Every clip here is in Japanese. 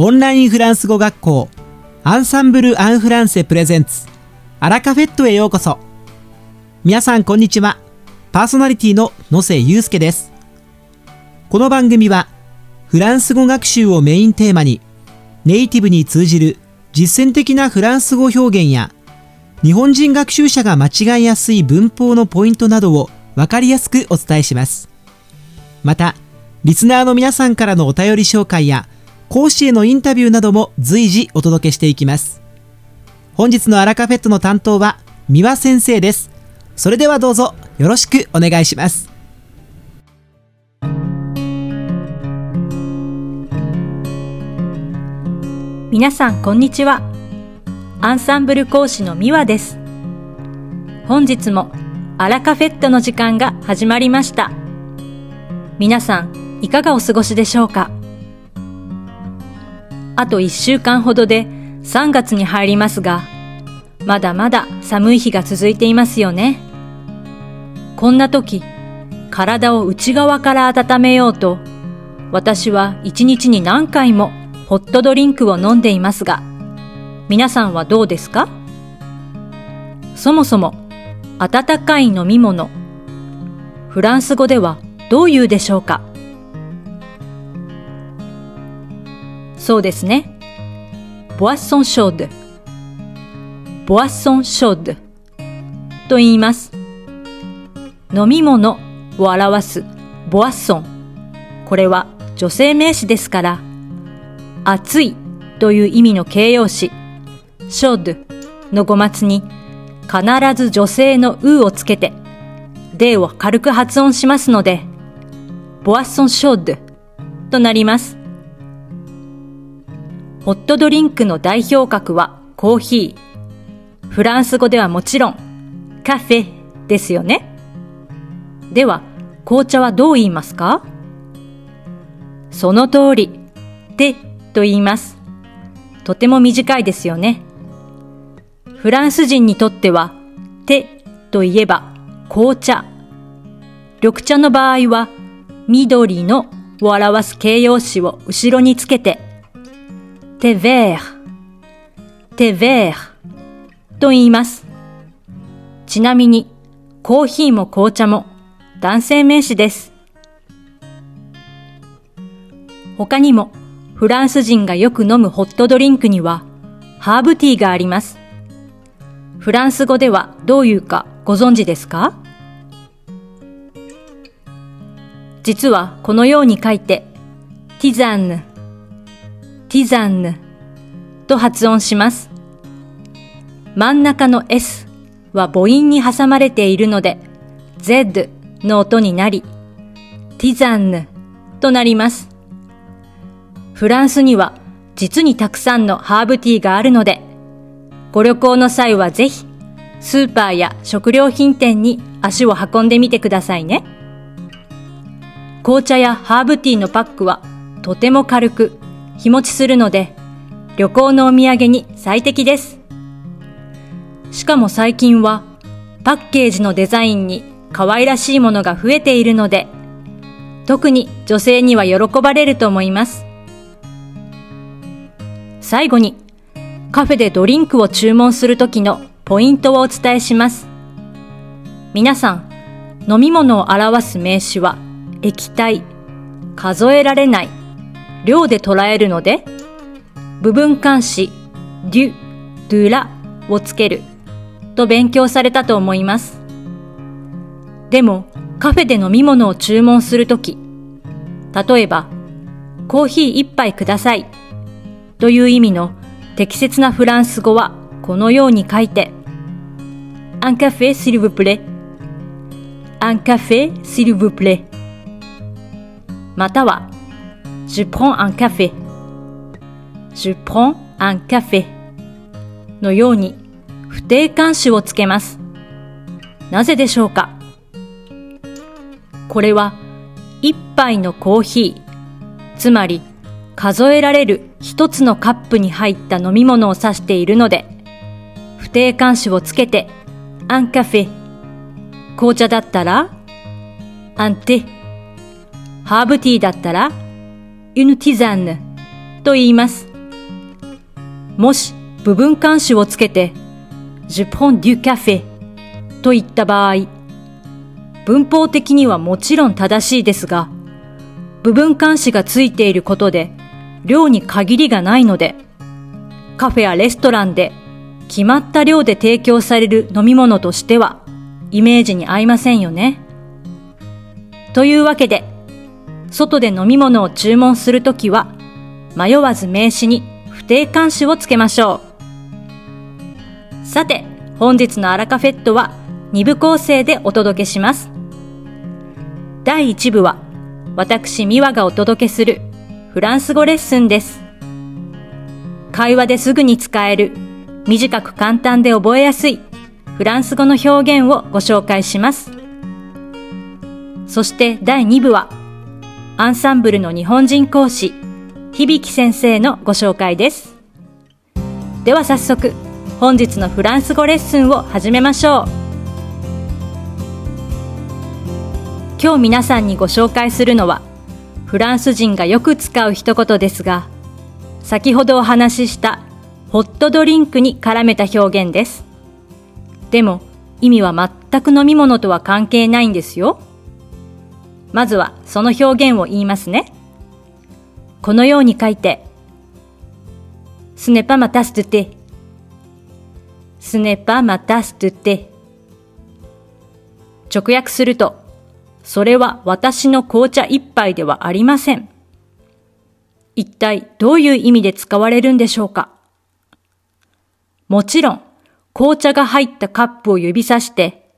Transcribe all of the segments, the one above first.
オンラインフランス語学校アンサンブル・アン・フランセプレゼンツアラカフェットへようこそ。皆さんこんにちは。パーソナリティの野瀬祐介です。この番組はフランス語学習をメインテーマにネイティブに通じる実践的なフランス語表現や日本人学習者が間違いやすい文法のポイントなどを分かりやすくお伝えします。またリスナーの皆さんからのお便り紹介や講師へのインタビューなども随時お届けしていきます。本日のアラカフェットの担当は三輪先生です。それではどうぞよろしくお願いします。皆さんこんにちは。アンサンブル講師のミワです。本日もアラカフェットの時間が始まりました。皆さんいかがお過ごしでしょうか？あと1週間ほどで3月に入りますがまだまだ寒い日が続いていますよね。こんな時体を内側から温めようと私は1日に何回もホットドリンクを飲んでいますが、皆さんはどうですか？そもそも、温かい飲み物、フランス語ではどう言うでしょうか？そうですね。ボアソンショード。ボアソンショードと言います。飲み物を表すボアッソン。これは女性名詞ですから、暑いという意味の形容詞、ショードの語末に必ず女性のうをつけて、でを軽く発音しますので、ボアッソンショードとなります。ホットドリンクの代表格はコーヒー。フランス語ではもちろんカフェですよね。では、紅茶はどう言いますか？その通り、てと言います。とても短いですよね。フランス人にとっては、手といえば紅茶。緑茶の場合は、緑のを表す形容詞を後ろにつけて、テヴェーテヴェーと言います。ちなみに、コーヒーも紅茶も男性名詞です。他にも、フランス人がよく飲むホットドリンクには、ハーブティーがあります。フランス語ではどういうかご存知ですか？実はこのように書いて、ティザンヌ、ティザンヌと発音します。真ん中の S は母音に挟まれているので、Z の音になり、ティザンヌとなります。フランスには実にたくさんのハーブティーがあるので、ご旅行の際はぜひ、スーパーや食料品店に足を運んでみてくださいね。紅茶やハーブティーのパックはとても軽く日持ちするので、旅行のお土産に最適です。しかも最近はパッケージのデザインに可愛らしいものが増えているので、特に女性には喜ばれると思います。最後に、カフェでドリンクを注文するときのポイントをお伝えします。皆さん、飲み物を表す名詞は液体、数えられない、量で捉えるので、部分漢詞、デュ、ドゥラをつけると勉強されたと思います。でも、カフェで飲み物を注文するとき、例えば、コーヒー一杯くださいという意味の適切なフランス語はこのように書いて、un café s'il vous plaît, un café s'il vous plaît または、je prends un café, je prends un café のように不定冠詞をつけます。なぜでしょうかこれは一杯のコーヒー、つまり数えられる一つのカップに入った飲み物を指しているので、不定冠詞をつけて、アンカフェ。紅茶だったら、アンテ。ハーブティーだったら、ユヌティザンヌと言います。もし部分監視をつけて、Je prends du café と言った場合、文法的にはもちろん正しいですが、部分監視がついていることで、量に限りがないので、カフェやレストランで決まった量で提供される飲み物としては、イメージに合いませんよね。というわけで、外で飲み物を注文するときは、迷わず名詞に不定冠詞をつけましょう。さて、本日のアラカフェットは2部構成でお届けします。第1部は、私、ミワがお届けするフランス語レッスンです。会話ですぐに使える、短く簡単で覚えやすいフランス語の表現をご紹介します。そして第2部は、アンサンブルの日本人講師、響先生のご紹介です。では早速、本日のフランス語レッスンを始めましょう。今日皆さんにご紹介するのは、フランス人がよく使う一言ですが、先ほどお話ししたホットドリンクに絡めた表現です。でも意味は全く飲み物とは関係ないんですよ。まずはその表現を言いますね。このように書いて、スネパマタストテ。スネパマタストテ。直訳すると、それは私の紅茶一杯ではありません。一体どういう意味で使われるんでしょうかもちろん、紅茶が入ったカップを指さして、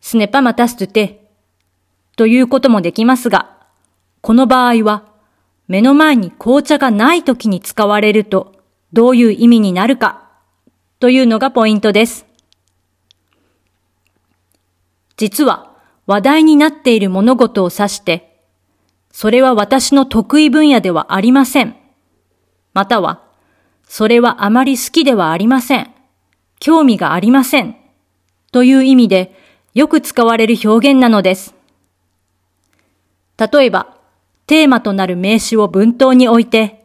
スネパマタストテ、ということもできますが、この場合は、目の前に紅茶がない時に使われるとどういう意味になるかというのがポイントです。実は話題になっている物事を指して、それは私の得意分野ではありません。または、それはあまり好きではありません。興味がありません。という意味でよく使われる表現なのです。例えば、テーマとなる名詞を文頭に置いて、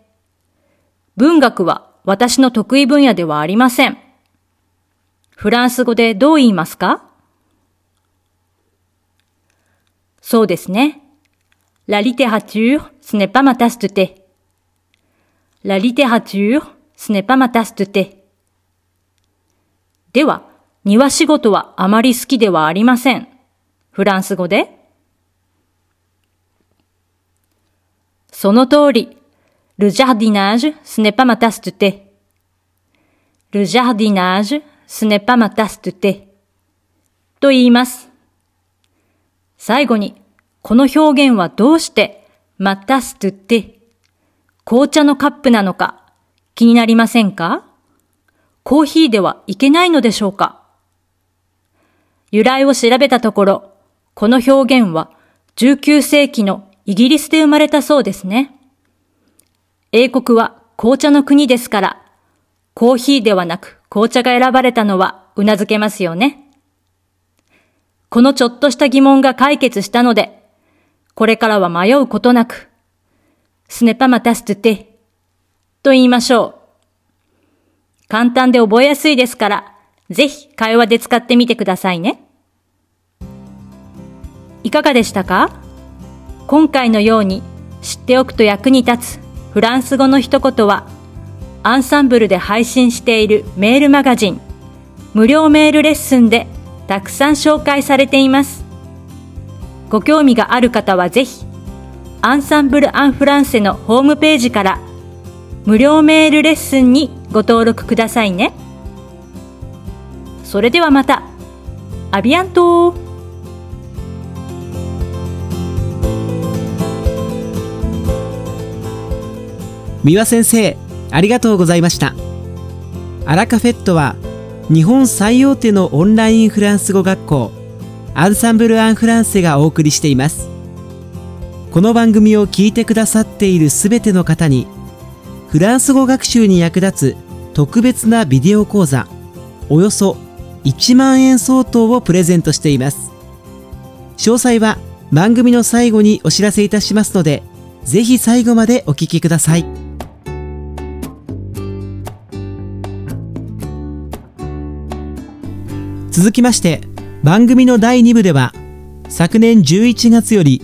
文学は私の得意分野ではありません。フランス語でどう言いますか？そうですね。La littérature, ce n'est pas ma tasse de thé. La littérature, ce n'est pas ma tasse de thé. では、庭仕事はあまり好きではありません。フランス語でその通り。Le jardinage, ce n'est pas ma tasse de thé. Le jardinage, ce n'est pas ma tasse de thé. と言います。最後に、この表現はどうして、またすとって紅茶のカップなのか気になりませんかコーヒーではいけないのでしょうか由来を調べたところ、この表現は19世紀のイギリスで生まれたそうですね。英国は紅茶の国ですから、コーヒーではなく紅茶が選ばれたのは頷けますよね。このちょっとした疑問が解決したので、これからは迷うことなく、スネパマタストテと言いましょう。簡単で覚えやすいですから、ぜひ会話で使ってみてくださいね。いかがでしたか？今回のように知っておくと役に立つフランス語の一言は、アンサンブルで配信しているメールマガジン、無料メールレッスンでたくさん紹介されています。ご興味がある方はぜひ、アンサンブル・アン・フランセのホームページから無料メールレッスンにご登録くださいね。それではまた。アビアント三輪先生ありがとうございました。アラカフェットは日本最大手のオンラインフランス語学校アンサンブル・アン・フランセがお送りしています。この番組を聞いてくださっているすべての方にフランス語学習に役立つ特別なビデオ講座およそ1万円相当をプレゼントしています。詳細は番組の最後にお知らせいたしますのでぜひ最後までお聞きください。続きまして番組の第2部では昨年11月より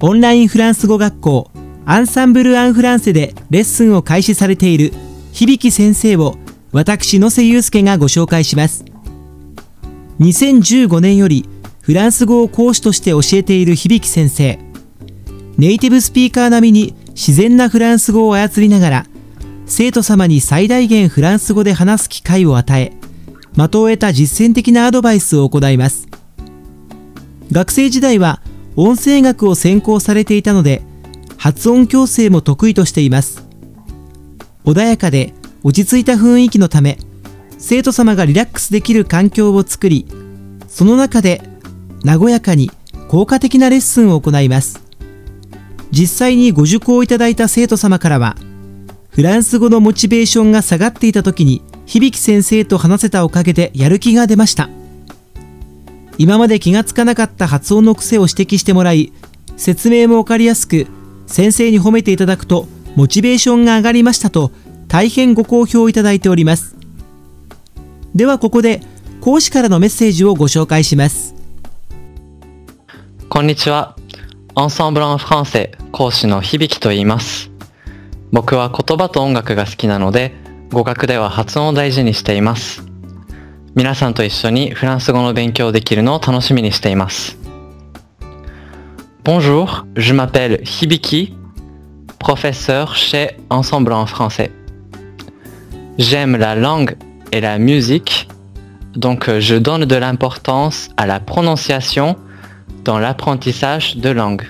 オンラインフランス語学校アンサンブル・アン・フランセでレッスンを開始されている響先生を私野瀬祐介がご紹介します。2015年よりフランス語を講師として教えている響先生。ネイティブスピーカー並みに自然なフランス語を操りながら生徒様に最大限フランス語で話す機会を与え的を得た実践的なアドバイスを行います。学生時代は音声学を専攻されていたので発音矯正も得意としています。穏やかで落ち着いた雰囲気のため生徒様がリラックスできる環境を作りその中で和やかに効果的なレッスンを行います。実際にご受講いただいた生徒様からはフランス語のモチベーションが下がっていた時に響先生と話せたおかげでやる気が出ました今まで気がつかなかった発音の癖を指摘してもらい説明もわかりやすく先生に褒めていただくとモチベーションが上がりましたと大変ご好評いただいておりますではここで講師からのメッセージをご紹介しますこんにちは。アンサンブランフランセ講師の響と言います。僕は言葉と音楽が好きなので、語学では発音を大事にしています。皆さんと一緒にフランス語の勉強できるのを楽しみにしています。Bonjour, je m'appelle Hibiki, professeur chez Ensemble en français. J'aime la langue et la musique, donc je donne de l'importance à la prononciation dans l'apprentissage de langue.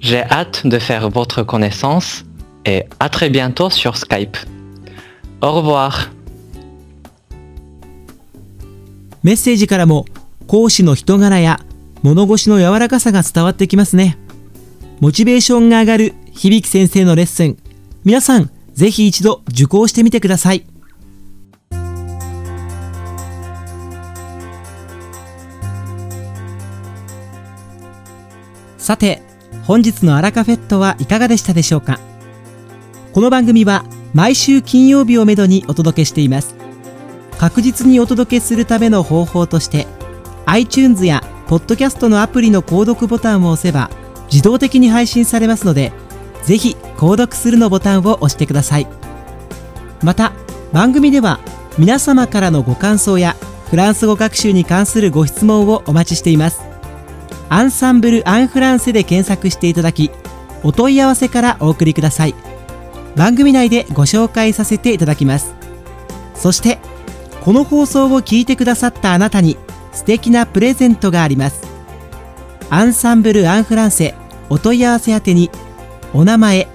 J'ai hâte de faire votre connaissance et à très bientôt sur Skype. Au revoir. メッセージからも講師の人柄や物腰の柔らかさが伝わってきますね。モチベーションが上がる響先生のレッスン。皆さん、ぜひ一度受講してみてください。さて、本日のアラカフェットはいかがでしたでしょうか？この番組は毎週金曜日をめどにお届けしています。確実にお届けするための方法として iTunes やポッドキャストのアプリの購読ボタンを押せば自動的に配信されますのでぜひ購読するのボタンを押してください。また番組では皆様からのご感想やフランス語学習に関するご質問をお待ちしています。アンサンブル・アン・フランセで検索していただきお問い合わせからお送りください。番組内でご紹介させていただきます。そしてこの放送を聞いてくださったあなたに素敵なプレゼントがあります。アンサンブル・アン・フランセお問い合わせ宛てにお名前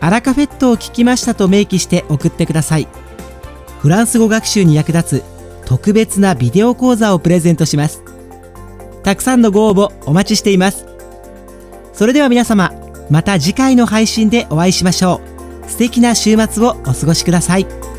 アラカフェットを聞きましたと明記して送ってください。フランス語学習に役立つ特別なビデオ講座をプレゼントします。たくさんのご応募お待ちしています。それでは皆様また次回の配信でお会いしましょう。素敵な週末をお過ごしください。